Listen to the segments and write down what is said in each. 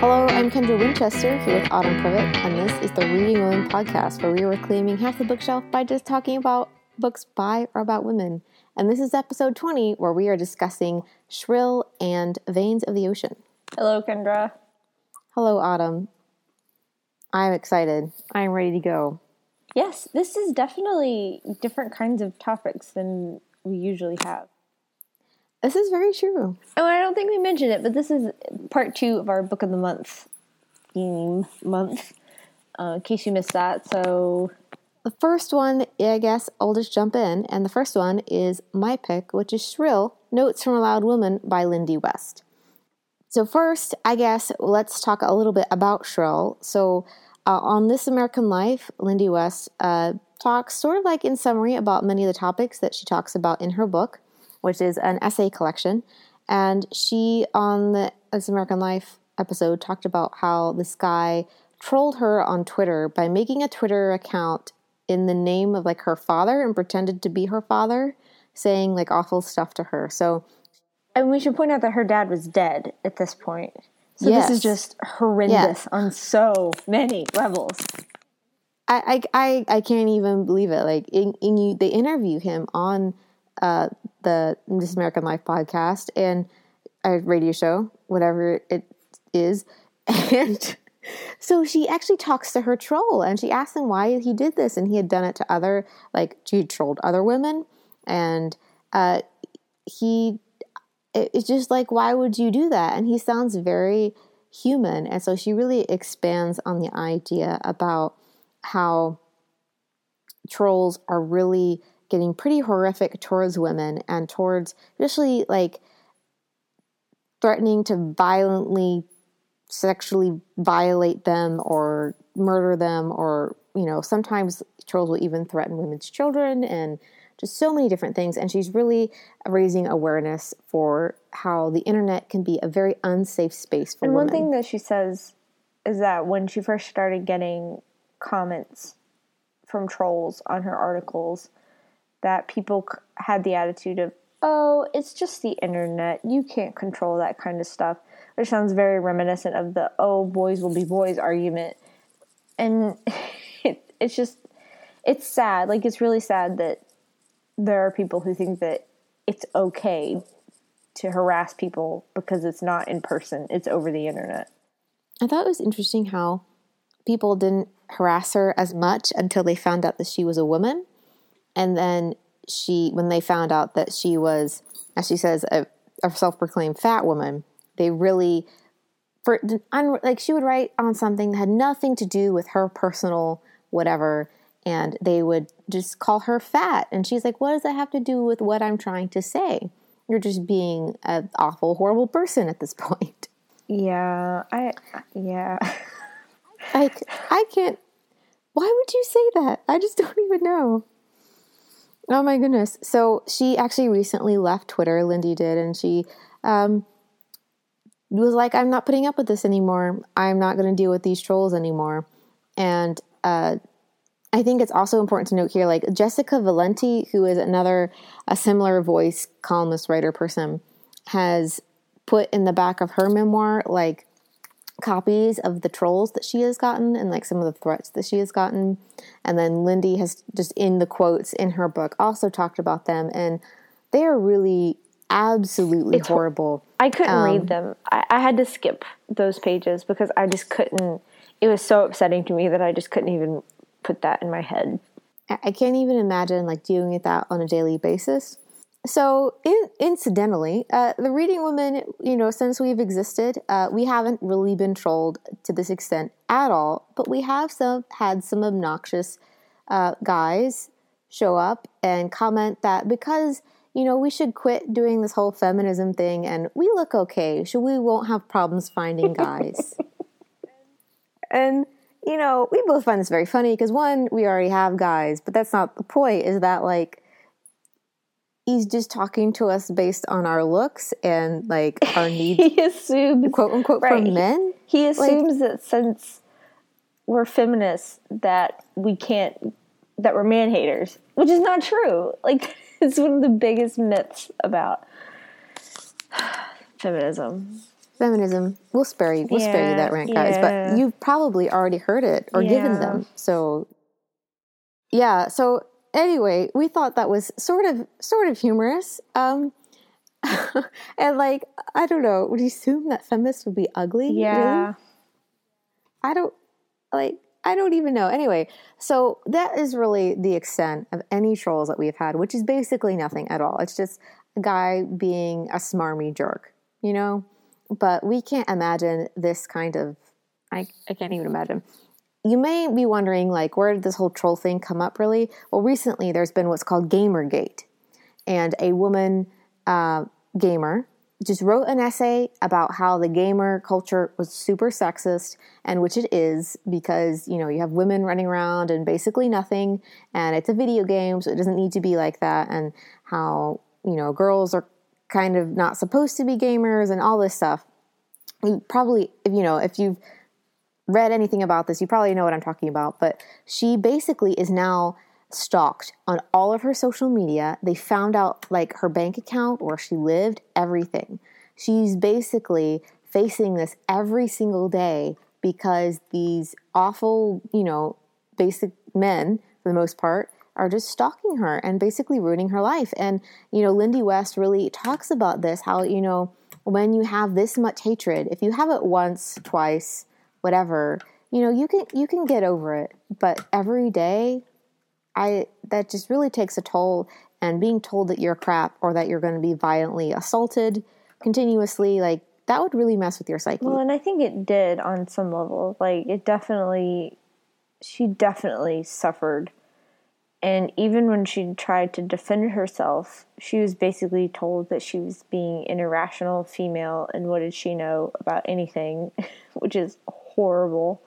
Hello, I'm Kendra Winchester here with Autumn Privett, and this is the Reading Women podcast where we are reclaiming half the bookshelf by just talking about books by or about women. And this is episode 20 where we are discussing Shrill and Veins of the Ocean. Hello, Kendra. Hello, Autumn. I'm excited. I'm ready to go. Yes, this is definitely different kinds of topics than we usually have. This is very true. Oh, I don't think we mentioned it, but this is part two of our book of the month theme month. Uh, in case you missed that, so The first one, I guess I'll just jump in, and the first one is my pick, which is Shrill Notes from a Loud Woman by Lindy West. So, first, I guess let's talk a little bit about Shrill. So, uh, on This American Life, Lindy West uh, talks sort of like in summary about many of the topics that she talks about in her book, which is an essay collection. And she, on the This American Life episode, talked about how this guy trolled her on Twitter by making a Twitter account in the name of like her father and pretended to be her father, saying like awful stuff to her. So, and we should point out that her dad was dead at this point. So this is just horrendous on so many levels. I, I, I, I can't even believe it. Like, in, in you, they interview him on uh, the This American Life podcast and a radio show, whatever it is. And so she actually talks to her troll and she asks him why he did this. And he had done it to other, like, she trolled other women. And uh, he, it- it's just like, why would you do that? And he sounds very human. And so she really expands on the idea about how trolls are really getting pretty horrific towards women and towards especially like threatening to violently sexually violate them or murder them or you know sometimes trolls will even threaten women's children and just so many different things and she's really raising awareness for how the internet can be a very unsafe space for women. And women one thing that she says is that when she first started getting comments from trolls on her articles, that people had the attitude of, oh, it's just the internet. You can't control that kind of stuff, which sounds very reminiscent of the, oh, boys will be boys argument. And it, it's just, it's sad. Like, it's really sad that there are people who think that it's okay to harass people because it's not in person, it's over the internet. I thought it was interesting how people didn't harass her as much until they found out that she was a woman. And then she, when they found out that she was, as she says, a, a self proclaimed fat woman, they really, for like she would write on something that had nothing to do with her personal whatever, and they would just call her fat. And she's like, what does that have to do with what I'm trying to say? You're just being an awful, horrible person at this point. Yeah, I yeah. Like, I can't. Why would you say that? I just don't even know. Oh my goodness. So she actually recently left Twitter, Lindy did, and she um, was like, I'm not putting up with this anymore. I'm not going to deal with these trolls anymore. And uh, I think it's also important to note here, like Jessica Valenti, who is another, a similar voice columnist, writer person, has put in the back of her memoir, like, copies of the trolls that she has gotten and like some of the threats that she has gotten. And then Lindy has just in the quotes in her book also talked about them. And they are really absolutely It's horrible. I couldn't Um, read them. I, I had to skip those pages because I just couldn't. It was so upsetting to me that I just couldn't even put that in my head. I I can't even imagine like dealing with that on a daily basis. So, in, incidentally, uh, the reading woman, you know, since we've existed, uh, we haven't really been trolled to this extent at all. But we have some had some obnoxious uh, guys show up and comment that because you know we should quit doing this whole feminism thing and we look okay, so we won't have problems finding guys. and you know, we both find this very funny because one, we already have guys, but that's not the point. Is that like he's just talking to us based on our looks and like our needs, He assumes, quote unquote, Right. from men? he assumes that since we're feminists, that we can't, that we're man haters, which is not true. Like it's one of the biggest myths about feminism. Feminism. We'll spare you. We'll spare you that rant, guys. yeah. But you've probably already heard it or given them. So yeah. So anyway, we thought that was sort of sort of humorous. Um, and like I don't know, would you assume that feminists would be ugly? Really? Yeah. I don't like I don't even know. Anyway, so that is really the extent of any trolls that we've had, which is basically nothing at all. It's just a guy being a smarmy jerk, you know? But we can't imagine this kind of I, I can't even imagine. You may be wondering like where did this whole troll thing come up really? Well recently there's been what's called Gamergate. And a woman uh, gamer just wrote an essay about how the gamer culture was super sexist and which it is because you know you have women running around and basically nothing and it's a video game so it doesn't need to be like that and how you know girls are kind of not supposed to be gamers and all this stuff you probably you know if you've read anything about this you probably know what i'm talking about but she basically is now stalked on all of her social media. They found out like her bank account, where she lived, everything. She's basically facing this every single day because these awful, you know, basic men, for the most part, are just stalking her and basically ruining her life. And, you know, Lindy West really talks about this how, you know, when you have this much hatred, if you have it once, twice, whatever, you know, you can you can get over it. But every day, I that just really takes a toll and being told that you're crap or that you're going to be violently assaulted continuously like that would really mess with your psyche. Well, and I think it did on some level. Like it definitely, she definitely suffered. And even when she tried to defend herself, she was basically told that she was being an irrational female, and what did she know about anything, which is horrible.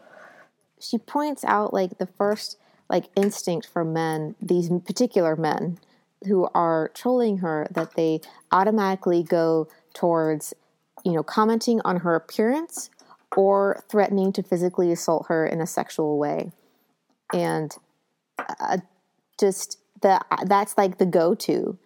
she points out like the first like instinct for men, these particular men who are trolling her that they automatically go towards you know commenting on her appearance or threatening to physically assault her in a sexual way. And uh, just that that's like the go-to.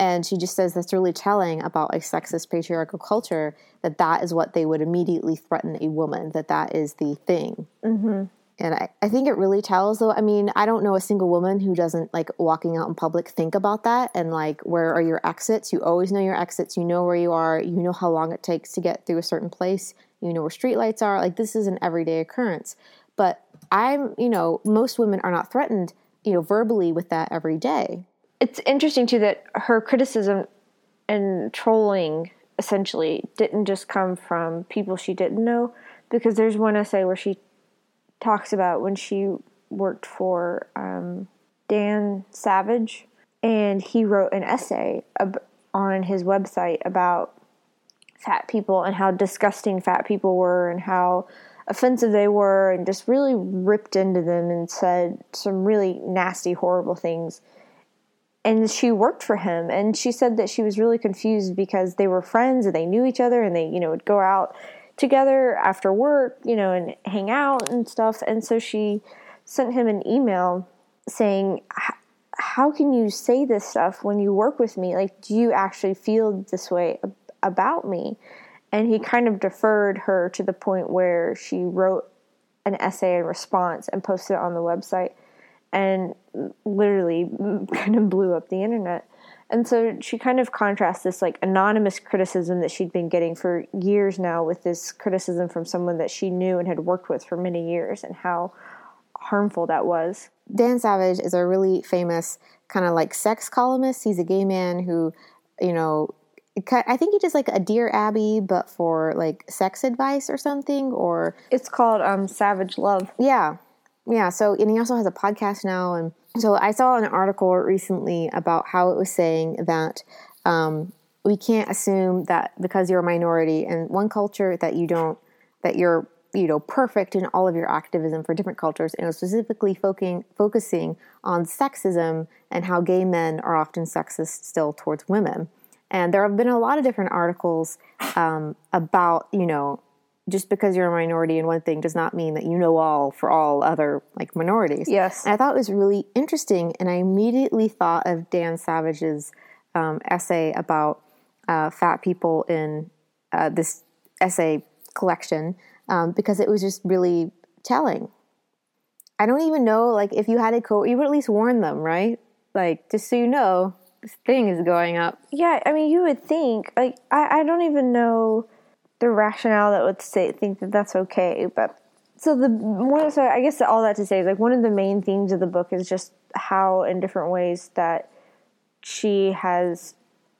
And she just says that's really telling about a sexist patriarchal culture that that is what they would immediately threaten a woman that that is the thing. Mm-hmm. and I, I think it really tells though. I mean i don't know a single woman who doesn't like walking out in public think about that and like where are your exits? You always know your exits. You know where you are. You know how long it takes to get through a certain place. You know where streetlights are. Like this is an everyday occurrence. But i'm you know most women are not threatened you know verbally with that every day. It's interesting too that her criticism and trolling essentially didn't just come from people she didn't know, because there's one essay where she talks about when she worked for um, Dan Savage, and he wrote an essay ab- on his website about fat people and how disgusting fat people were and how offensive they were and just really ripped into them and said some really nasty horrible things. And she worked for him. And she said that she was really confused because they were friends and they knew each other and they you know would go out together after work you know and hang out and stuff. And so she sent him an email saying how can you say this stuff when you work with me? Like do you actually feel this way about me and he kind of deferred her to the point where she wrote an essay in response and posted it on the website and literally kind of blew up the internet. And so she kind of contrasts this like anonymous criticism that she'd been getting for years now with this criticism from someone that she knew and had worked with for many years and how harmful that was. Dan Savage is a really famous kind of like sex columnist. He's a gay man who, you know, I think he does like a Dear Abby, but for like sex advice or something. Or it's called um, Savage Love. Yeah, yeah. So and he also has a podcast now, and so I saw an article recently about how it was saying that um, we can't assume that because you're a minority in one culture that you don't that you're you know perfect in all of your activism for different cultures and specifically focusing focusing on sexism and how gay men are often sexist still towards women and there have been a lot of different articles um, about you know just because you're a minority in one thing does not mean that you know all for all other like minorities. Yes. And I thought it was really interesting, and I immediately thought of Dan Savage's um, essay about uh, fat people in uh, this essay collection um, because it was just really telling. I don't even know, like, if you had a coat, you would at least warn them, right? Like, just so you know, thing is going up. Yeah, I mean, you would think, like, I, I don't even know the rationale that would say think that that's okay. But so the one, so I guess all that to say is like one of the main themes of the book is just how in different ways that she has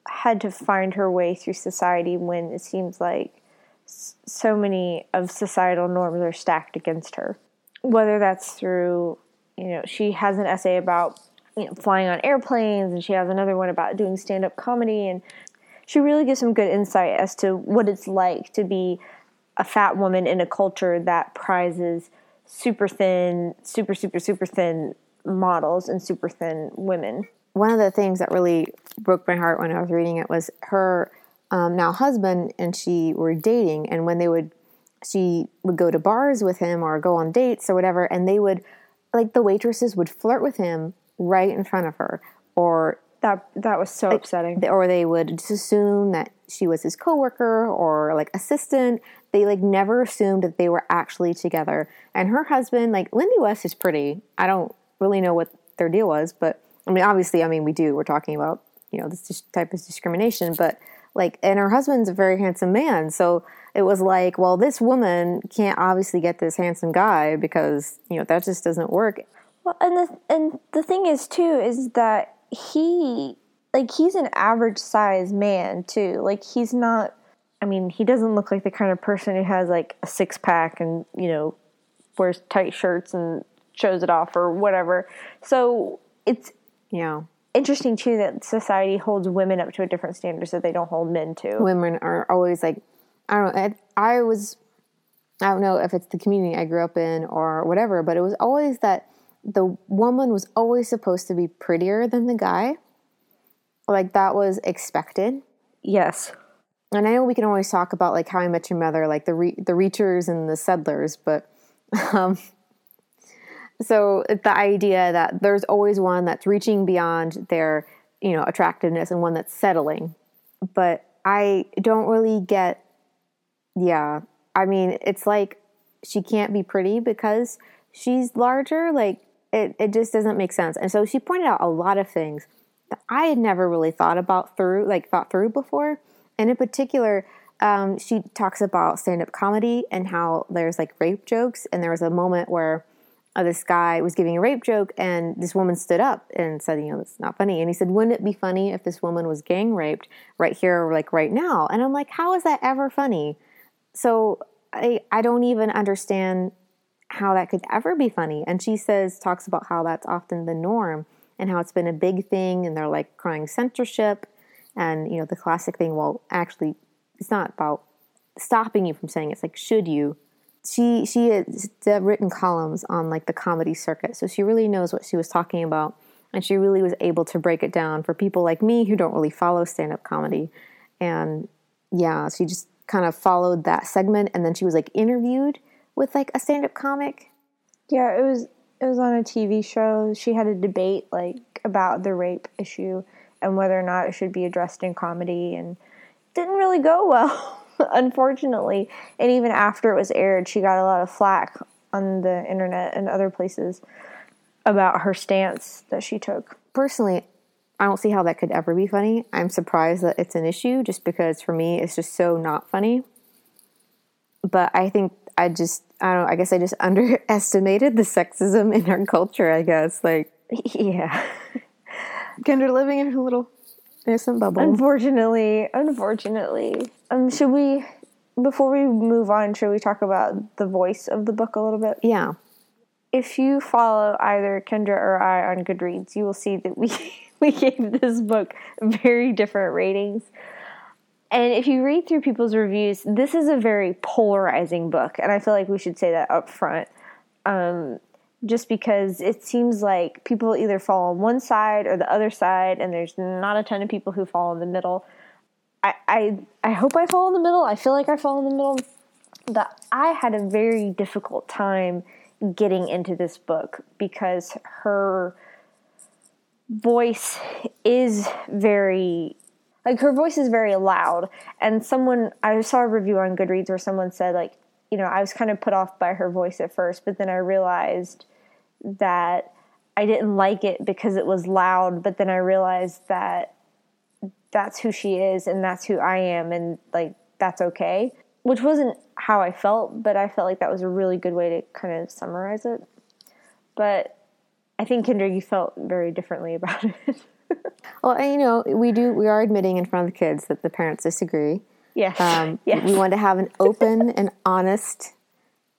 had to find her way through society when it seems like so many of societal norms are stacked against her. Whether that's through, you know, she has an essay about you know flying on airplanes, and she has another one about doing stand up comedy, and she really gives some good insight as to what it's like to be a fat woman in a culture that prizes super thin, super, super, super thin models and super thin women. One of the things that really broke my heart when I was reading it was her um, now husband and she were dating, and when they would, she would go to bars with him or go on dates or whatever, and they would, like the waitresses would flirt with him right in front of her, or that that was so like, upsetting. Or they would just assume that she was his coworker or like assistant. They like never assumed that they were actually together. And her husband, like Lindy West, is pretty. I don't really know what their deal was, but I mean, obviously, I mean, we do. We're talking about you know this type of discrimination, but like, and her husband's a very handsome man, so it was like, well, this woman can't obviously get this handsome guy because you know that just doesn't work. Well, and the and the thing is too is that he like he's an average size man too. Like he's not I mean, he doesn't look like the kind of person who has like a six pack and, you know, wears tight shirts and shows it off or whatever. So it's yeah. Interesting too that society holds women up to a different standard that they don't hold men to. Women are always like I don't know. I, I was I don't know if it's the community I grew up in or whatever, but it was always that the woman was always supposed to be prettier than the guy. Like that was expected. Yes. And I know we can always talk about like how I met your mother, like the re- the reachers and the settlers, but um, so the idea that there's always one that's reaching beyond their you know attractiveness and one that's settling. But I don't really get. Yeah, I mean, it's like she can't be pretty because she's larger. Like it, it just doesn't make sense. And so she pointed out a lot of things that I had never really thought about through, like thought through before. And in particular, um, she talks about stand up comedy and how there's like rape jokes. And there was a moment where uh, this guy was giving a rape joke, and this woman stood up and said, You know, it's not funny. And he said, Wouldn't it be funny if this woman was gang raped right here, like right now? And I'm like, How is that ever funny? So I, I don't even understand how that could ever be funny. And she says, talks about how that's often the norm and how it's been a big thing and they're like crying censorship and, you know, the classic thing, well, actually, it's not about stopping you from saying it. it's like, should you? She, she has uh, written columns on like the comedy circuit. So she really knows what she was talking about. And she really was able to break it down for people like me who don't really follow stand up comedy. And yeah, she just kind of followed that segment and then she was like interviewed with like a stand-up comic? Yeah, it was it was on a TV show. She had a debate like about the rape issue and whether or not it should be addressed in comedy and didn't really go well unfortunately. And even after it was aired, she got a lot of flack on the internet and other places about her stance that she took. Personally, I don't see how that could ever be funny. I'm surprised that it's an issue just because for me it's just so not funny. But I think I just I don't I guess I just underestimated the sexism in our culture, I guess. Like Yeah. Kendra living in her little innocent bubble. Unfortunately, unfortunately. Um, should we, before we move on, should we talk about the voice of the book a little bit? yeah. If you follow either Kendra or I on Goodreads, you will see that we we gave this book very different ratings. And if you read through people's reviews, this is a very polarizing book, and I feel like we should say that up front. Um, just because it seems like people either fall on one side or the other side, and there's not a ton of people who fall in the middle. I, I, I hope I fall in the middle. I feel like I fall in the middle. That I had a very difficult time getting into this book because her voice is very like her voice is very loud. And someone i saw a review on goodreads where someone said like you know i was kind of put off by her voice at first but then i realized that i didn't like it because it was loud but then i realized that that's who she is and that's who i am and like that's okay which wasn't how i felt but i felt like that was a really good way to kind of summarize it. But i think kendra you felt very differently about it Well, and, you know, we do we are admitting in front of the kids that the parents disagree. yes Um, yes We want to have an open and honest,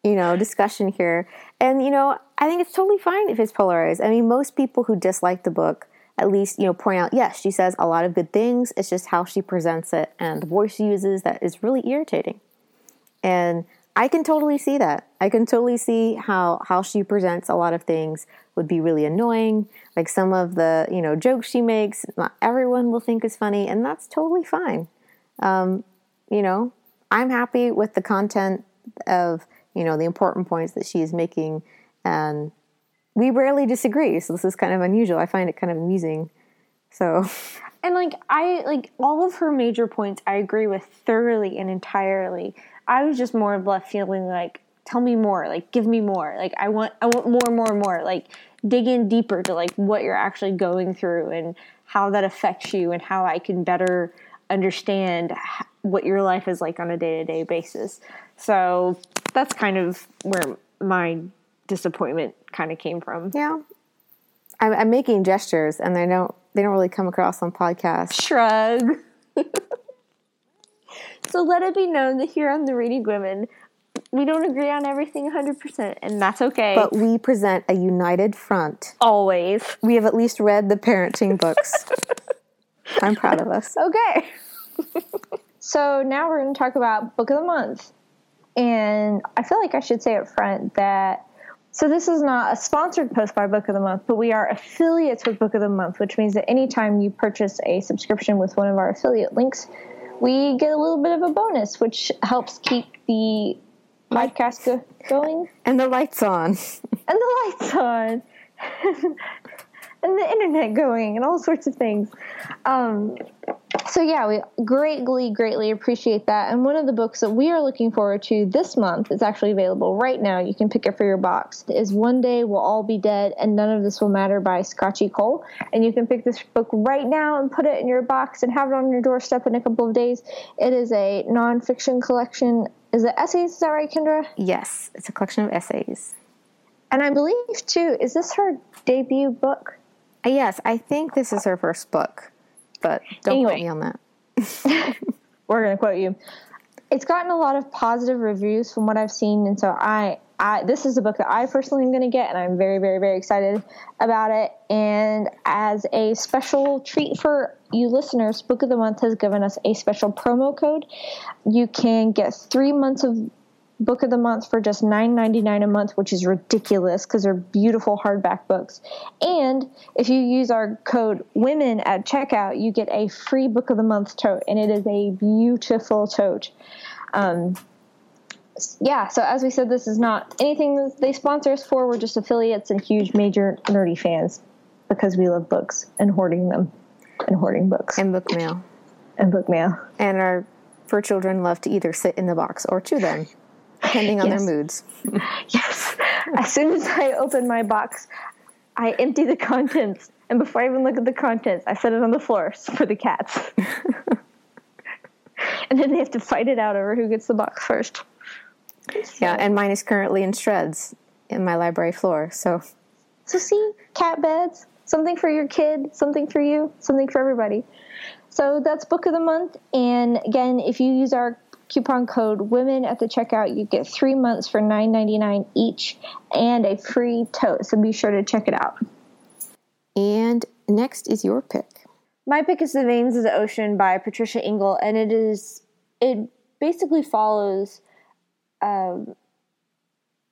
you know, discussion here. And you know, I think it's totally fine if it's polarized. I mean, most people who dislike the book at least you know point out, yes, she says a lot of good things. It's just how she presents it and the voice she uses that is really irritating. And I can totally see that. I can totally see how how she presents a lot of things would be really annoying. Like some of the you know jokes she makes, not everyone will think is funny, and that's totally fine. Um, you know, I'm happy with the content of you know the important points that she is making, and we rarely disagree. So this is kind of unusual. I find it kind of amusing. So and like i like all of her major points i agree with thoroughly and entirely i was just more of left feeling like tell me more like give me more. Like i want i want more more more. Like dig in deeper to like what you're actually going through and how that affects you and how i can better understand what your life is like on a day-to-day basis. So that's kind of where my disappointment kind of came from. Yeah, I'm, I'm making gestures, and they don't they don't really come across on podcasts. shrug. so let it be known that here on the Reading Women, we don't agree on everything 100%, and that's okay. But we present a united front. always. We have at least read the parenting books. I'm proud of us. Okay. so now we're going to talk about Book of the Month. And I feel like I should say up front that so this is not a sponsored post by Book of the Month, but we are affiliates with Book of the Month, which means that anytime you purchase a subscription with one of our affiliate links, we get a little bit of a bonus, which helps keep the podcast go- going And the lights on. and the lights on and the internet going and all sorts of things. Um, so yeah, we greatly, greatly appreciate that. And one of the books that we are looking forward to this month is actually available right now. You can pick it for your box. Is One Day We'll All Be Dead and None of This Will Matter by Scaachi Koul. And you can pick this book right now and put it in your box and have it on your doorstep in a couple of days. It is a nonfiction collection. Is it essays? Is that right, Kendra? Yes, it's a collection of essays. And I believe too, is this her debut book? Uh, yes, I think this is her first book, but don't Anyway. quote me on that. We're gonna quote you. It's gotten a lot of positive reviews from what I've seen, and so I, I this is a book that I personally am gonna get, and I'm very, very, very excited about it. And as a special treat for you listeners, Book of the Month has given us a special promo code. You can get three months of book of the month for just $9.99 a month, which is ridiculous because they're beautiful hardback books. And if you use our code WOMEN at checkout, you get a free book of the month tote, and it is a beautiful tote. Um, yeah, so as we said, this is not anything that they sponsor us for. We're just affiliates and huge, major nerdy fans because we love books and hoarding them and hoarding books and, book mail. And book mail. And our fur children love to either sit in the box or chew them, depending on Yes. their moods. Yes. As soon as I open my box, I empty the contents, and before I even look at the contents, I set it on the floor for the cats. and then they have to fight it out over who gets the box first. Yeah, and mine is currently in shreds in my library floor. So, so see, cat beds, something for your kid, something for you, something for everybody. So that's book of the month. And again, if you use our coupon code women at the checkout, you get three months for nine ninety nine each and a free tote. So be sure to check it out. And next is your pick. My pick is The Veins of the Ocean by Patricia Engel, and it is it basically follows um,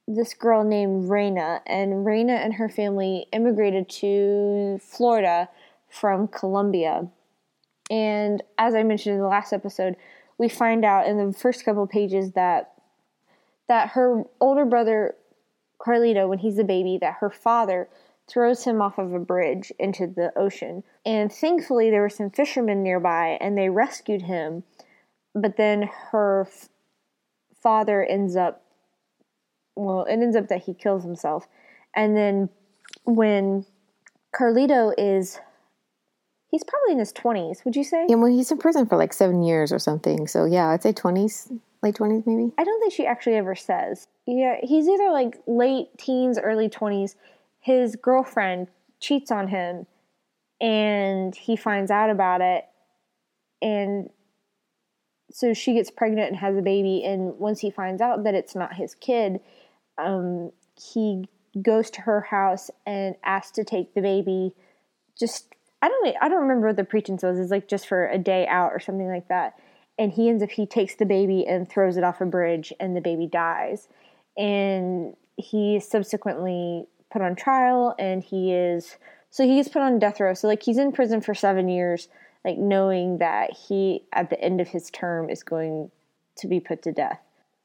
this girl named Reina, and Reina and her family immigrated to Florida from Colombia. And as I mentioned in the last episode, we find out in the first couple pages that that her older brother Carlito, when he's a baby, that her father throws him off of a bridge into the ocean. And thankfully, there were some fishermen nearby, and they rescued him. But then her f- father ends up well, it ends up that he kills himself. And then when Carlito is he's probably in his 20s, would you say? Yeah, well, he's in prison for like 7 years or something. So, yeah, I'd say 20s, late 20s maybe. I don't think she actually ever says. Yeah, he's either like late teens, early 20s. His girlfriend cheats on him and he finds out about it and so she gets pregnant and has a baby and once he finds out that it's not his kid um, he goes to her house and asks to take the baby. Just I don't I don't remember what the pretense was. It's like just for a day out or something like that. And he ends up he takes the baby and throws it off a bridge, and the baby dies. And he subsequently put on trial, and he is so he put on death row. So like he's in prison for seven years, like knowing that he at the end of his term is going to be put to death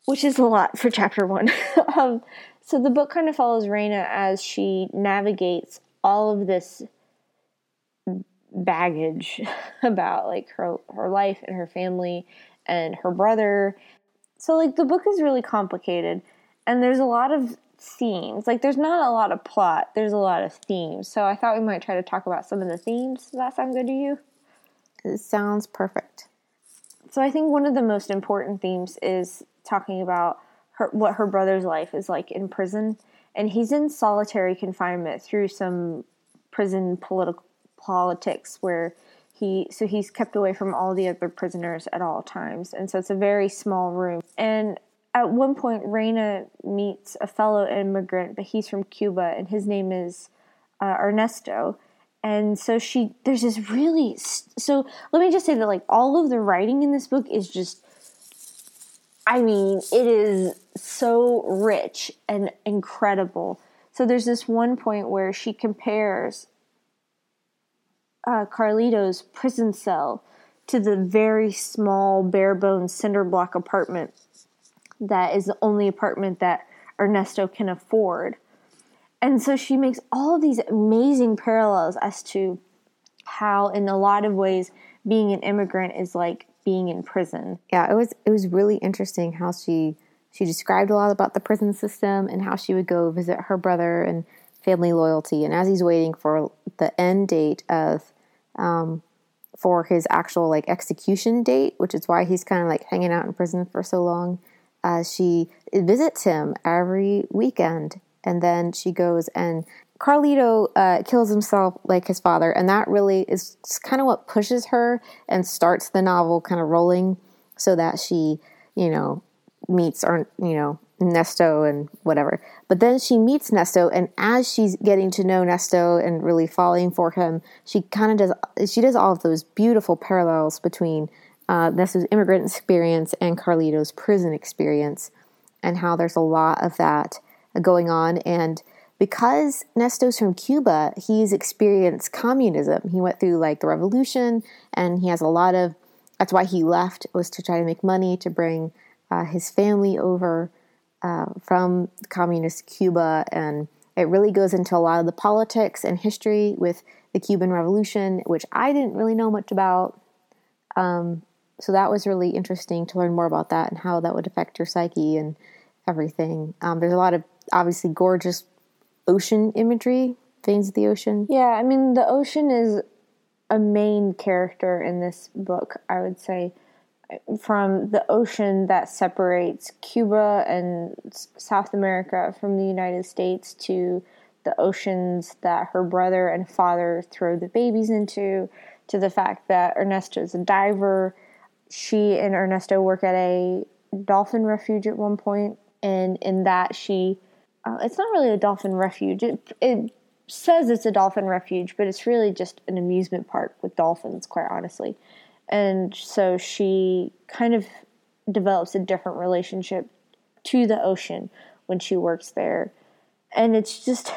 which is a lot for chapter one. um, so the book kind of follows Reina as she navigates all of this baggage about like her her life and her family and her brother. So like the book is really complicated and there's a lot of themes. Like there's not a lot of plot, there's a lot of themes. So I thought we might try to talk about some of the themes. Does that sound good to you? It sounds perfect. So I think one of the most important themes is talking about her what her brother's life is like in prison, and he's in solitary confinement through some prison political politics where he so he's kept away from all the other prisoners at all times, and so it's a very small room. And at one point, Reina meets a fellow immigrant, but he's from Cuba, and his name is uh, Ernesto and so she there's this really so let me just say that like all of the writing in this book is just I mean, it is so rich and incredible. So there's this one point where she compares uh, Carlito's prison cell to the very small, bare bones cinder block apartment that is the only apartment that Ernesto can afford. And so she makes all of these amazing parallels as to how, in a lot of ways, being an immigrant is like being in prison. Yeah, it was it was really interesting how she she described a lot about the prison system and how she would go visit her brother and family loyalty. And as he's waiting for the end date of um, for his actual like execution date, which is why he's kind of like hanging out in prison for so long, uh, she visits him every weekend, and then she goes and Carlito uh, kills himself like his father, and that really is kind of what pushes her and starts the novel kind of rolling, so that she, you know, meets or you know Nesto and whatever. But then she meets Nesto, and as she's getting to know Nesto and really falling for him, she kind of does she does all of those beautiful parallels between uh, Nesto's immigrant experience and Carlito's prison experience, and how there's a lot of that going on and because Nesto's from Cuba, he's experienced communism. He went through like the revolution and he has a lot of that's why he left was to try to make money to bring uh, his family over uh, from communist Cuba and it really goes into a lot of the politics and history with the Cuban Revolution, which I didn't really know much about. Um, so that was really interesting to learn more about that and how that would affect your psyche and everything. Um, there's a lot of obviously gorgeous ocean imagery veins of the ocean. Yeah, I mean, the ocean is a main character in this book, I would say. From the ocean that separates Cuba and South America from the United States to the oceans that her brother and father throw the babies into, to the fact that Ernesto is a diver. She and Ernesto work at a dolphin refuge at one point, and in that she, uh, it's not really a dolphin refuge. It, it says it's a dolphin refuge, but it's really just an amusement park with dolphins, quite honestly. And so she kind of develops a different relationship to the ocean when she works there. And it's just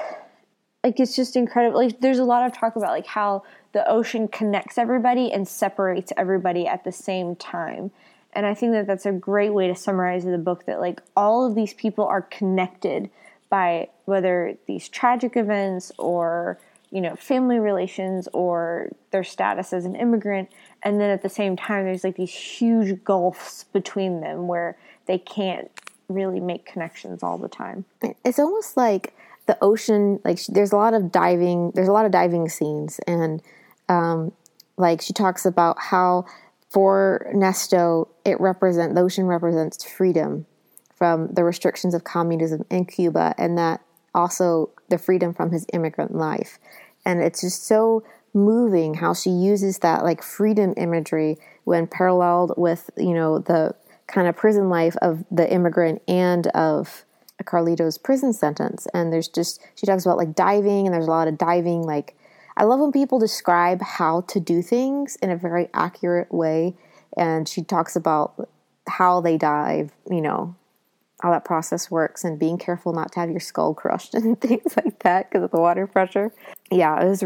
like it's just incredible. Like there's a lot of talk about like how the ocean connects everybody and separates everybody at the same time. And I think that that's a great way to summarize the book that like all of these people are connected by whether these tragic events or you know family relations or their status as an immigrant and then at the same time there's like these huge gulfs between them where they can't really make connections all the time it's almost like the ocean like there's a lot of diving there's a lot of diving scenes and um, like she talks about how for nesto it represent the ocean represents freedom from the restrictions of communism in Cuba and that also the freedom from his immigrant life. And it's just so moving how she uses that like freedom imagery when paralleled with, you know, the kind of prison life of the immigrant and of Carlito's prison sentence. And there's just, she talks about like diving, and there's a lot of diving. Like, I love when people describe how to do things in a very accurate way. And she talks about how they dive, you know, how that process works and being careful not to have your skull crushed and things like that because of the water pressure. Yeah, it was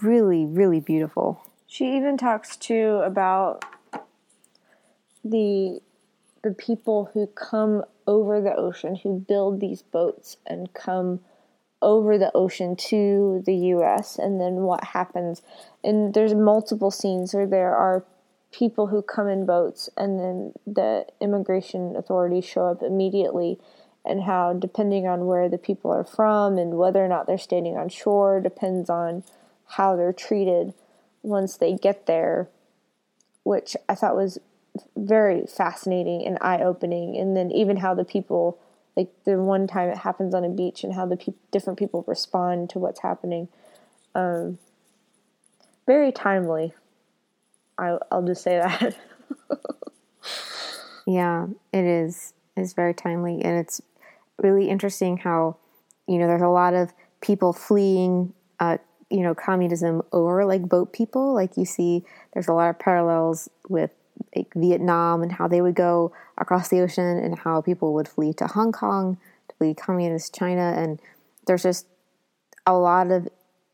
really, really beautiful. She even talks too about the the people who come over the ocean, who build these boats and come over the ocean to the US and then what happens. And there's multiple scenes where there are people who come in boats and then the immigration authorities show up immediately and how depending on where the people are from and whether or not they're standing on shore depends on how they're treated once they get there which i thought was very fascinating and eye-opening. And then even how the people like the one time it happens on a beach and how the pe- different people respond to what's happening. Um, very timely I, I'll just say that. yeah, it is. It's very timely, and it's really interesting how you know there's a lot of people fleeing, uh, you know, communism over like boat people. Like you see, there's a lot of parallels with like Vietnam and how they would go across the ocean, and how people would flee to Hong Kong to flee communist China, and there's just a lot of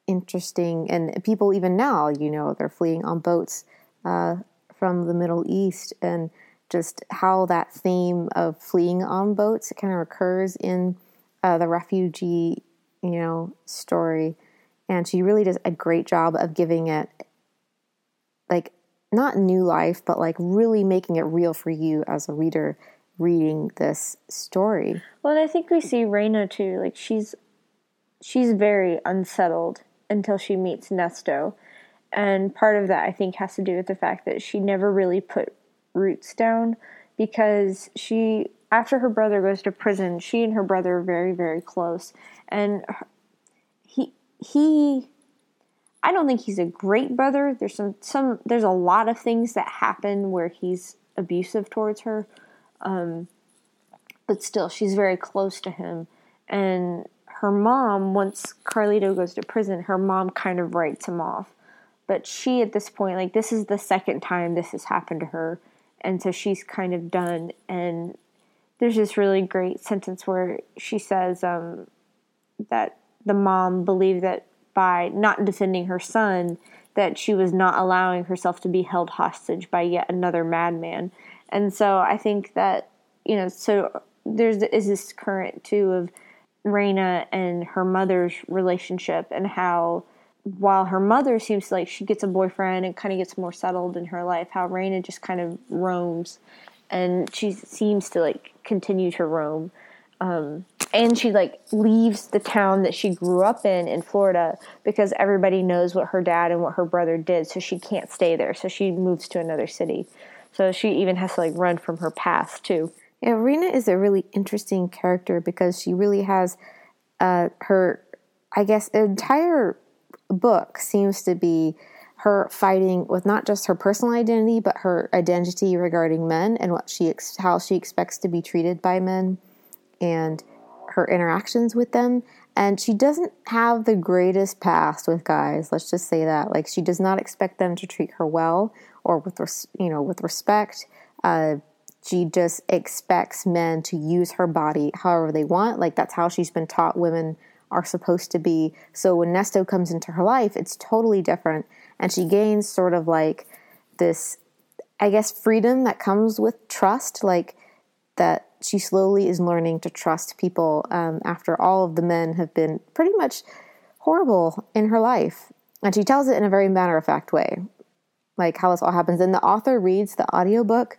interesting and people even now, you know, they're fleeing on boats uh, from the Middle East and just how that theme of fleeing on boats kind of recurs in uh, the refugee, you know, story. And she really does a great job of giving it like not new life, but like really making it real for you as a reader reading this story. Well, I think we see Reina too. Like she's she's very unsettled until she meets Nesto and part of that, I think, has to do with the fact that she never really put roots down because she, after her brother goes to prison, she and her brother are very, very close. And he, he, I don't think he's a great brother. There's some, some, there's a lot of things that happen where he's abusive towards her. Um, but still, she's very close to him. And her mom, once Carlito goes to prison, her mom kind of writes him off but she, at this point, like, this is the second time this has happened to her. And so she's kind of done. And there's this really great sentence where she says um, that the mom believed that by not defending her son, that she was not allowing herself to be held hostage by yet another madman. And so I think that, you know, so there's is this current too of Reina and her mother's relationship and how while her mother seems like she gets a boyfriend and kind of gets more settled in her life, how Reina just kind of roams and she seems to like continue to roam. Um, and she like leaves the town that she grew up in in Florida because everybody knows what her dad and what her brother did so she can't stay there so she moves to another city so she even has to like run from her past too yeah Reina is a really interesting character because she really has uh, her I guess entire book seems to be her fighting with not just her personal identity but her identity regarding men and what she ex- how she expects to be treated by men and her interactions with them. And she doesn't have the greatest past with guys let's just say that. Like she does not expect them to treat her well or with res- you know with respect. Uh, she just expects men to use her body however they want. Like that's how she's been taught women are supposed to be so when nesto comes into her life it's totally different and she gains sort of like this i guess freedom that comes with trust like that she slowly is learning to trust people um, after all of the men have been pretty much horrible in her life. And she tells it in a very matter of fact way, like how this all happens. And the author reads the audiobook.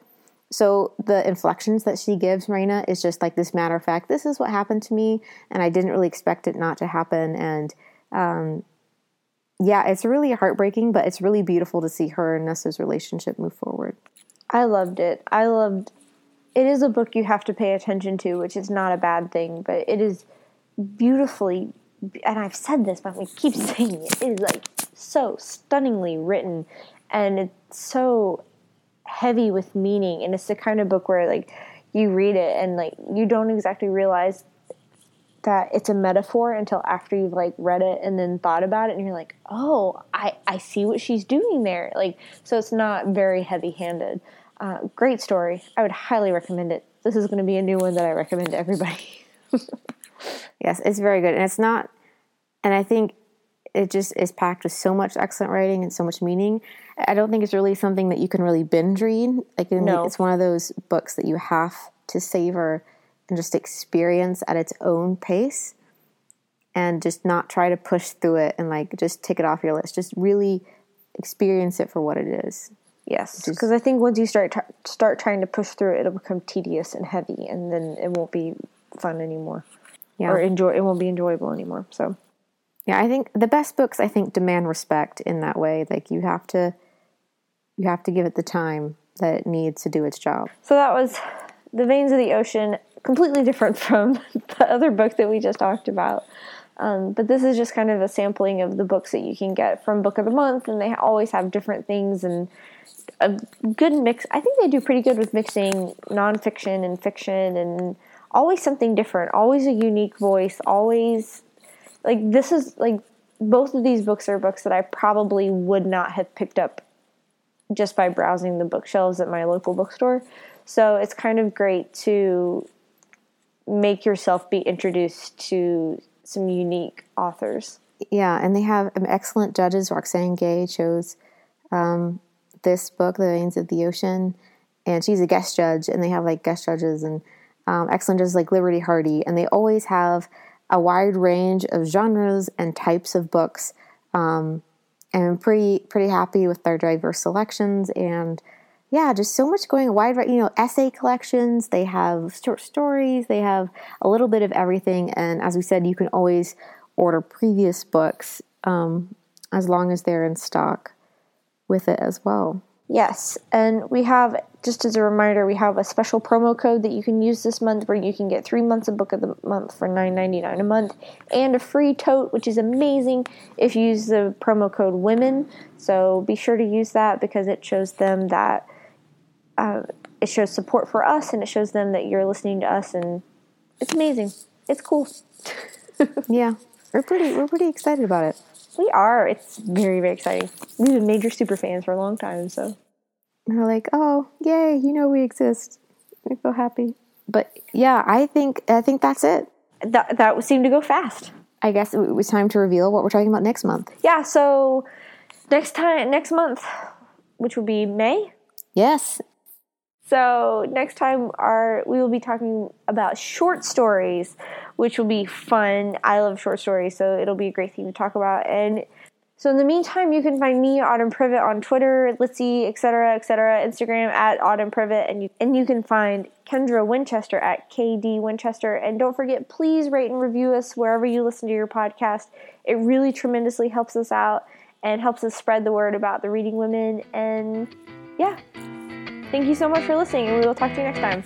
So the inflections that she gives Marina is just like this matter of fact, this is what happened to me, and I didn't really expect it not to happen. And um, yeah, it's really heartbreaking, but it's really beautiful to see her and Nesto's relationship move forward. I loved it. I loved it is a book you have to pay attention to, which is not a bad thing, but it is beautifully and I've said this, but I keep saying it. It is like so stunningly written and it's so heavy with meaning and it's the kind of book where like you read it and like you don't exactly realize that it's a metaphor until after you've like read it and then thought about it and you're like oh i i see what she's doing there like so it's not very heavy handed uh, great story. I would highly recommend it. This is going to be a new one that I recommend to everybody. yes, it's very good. And it's not, and I think it just is packed with so much excellent writing and so much meaning. I don't think it's really something that you can really binge read. Like, no. it's one of those books that you have to savor and just experience at its own pace and just not try to push through it and like just take it off your list. Just really experience it for what it is. Yes, because I think once you start t- start trying to push through it, it'll become tedious and heavy, and then it won't be fun anymore. Yeah. Or enjoy it won't be enjoyable anymore. So, yeah, I think the best books I think demand respect in that way. Like you have to you have to give it the time that it needs to do its job. So that was the veins of the ocean, completely different from the other book that we just talked about. Um, but this is just kind of a sampling of the books that you can get from Book of the Month, and they always have different things and a good mix. I think they do pretty good with mixing nonfiction and fiction, and always something different, always a unique voice, always like this is like both of these books are books that I probably would not have picked up just by browsing the bookshelves at my local bookstore. So it's kind of great to make yourself be introduced to some unique authors. Yeah, and they have excellent judges. Roxane Gay chose um, this book, The Veins of the Ocean, and she's a guest judge, and they have like guest judges and um, excellent judges like Liberty Hardy, and they always have a wide range of genres and types of books. Um, and I'm pretty pretty happy with their diverse selections and yeah, just so much going wide, you know, essay collections. They have short stories. They have a little bit of everything. And as we said, you can always order previous books um, as long as they're in stock with it as well. Yes, and we have just as a reminder, we have a special promo code that you can use this month where you can get three months of book of the month for nine ninety nine a month, and a free tote, which is amazing if you use the promo code Women. So be sure to use that because it shows them that uh, it shows support for us, and it shows them that you're listening to us, and it's amazing. It's cool. yeah, we're pretty we're pretty excited about it. We are. It's very, very exciting. We've been major super fans for a long time, so. we're like, oh, yay, you know we exist. We feel happy. But yeah, I think I think that's it. That that seemed to go fast. I guess it was time to reveal what we're talking about next month. Yeah, so next time next month, which will be May. Yes, so next time, our we will be talking about short stories, which will be fun. I love short stories, so it'll be a great thing to talk about. And So in the meantime, you can find me, Autumn Privett, on Twitter, Litsy, etc., etc., Instagram at Autumn Privett, and you, and you can find Kendra Winchester at KD Winchester. And don't forget, please rate and review us wherever you listen to your podcast. It really tremendously helps us out and helps us spread the word about the Reading Women. And yeah, thank you so much for listening, and we will talk to you next time.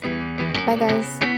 Bye, guys.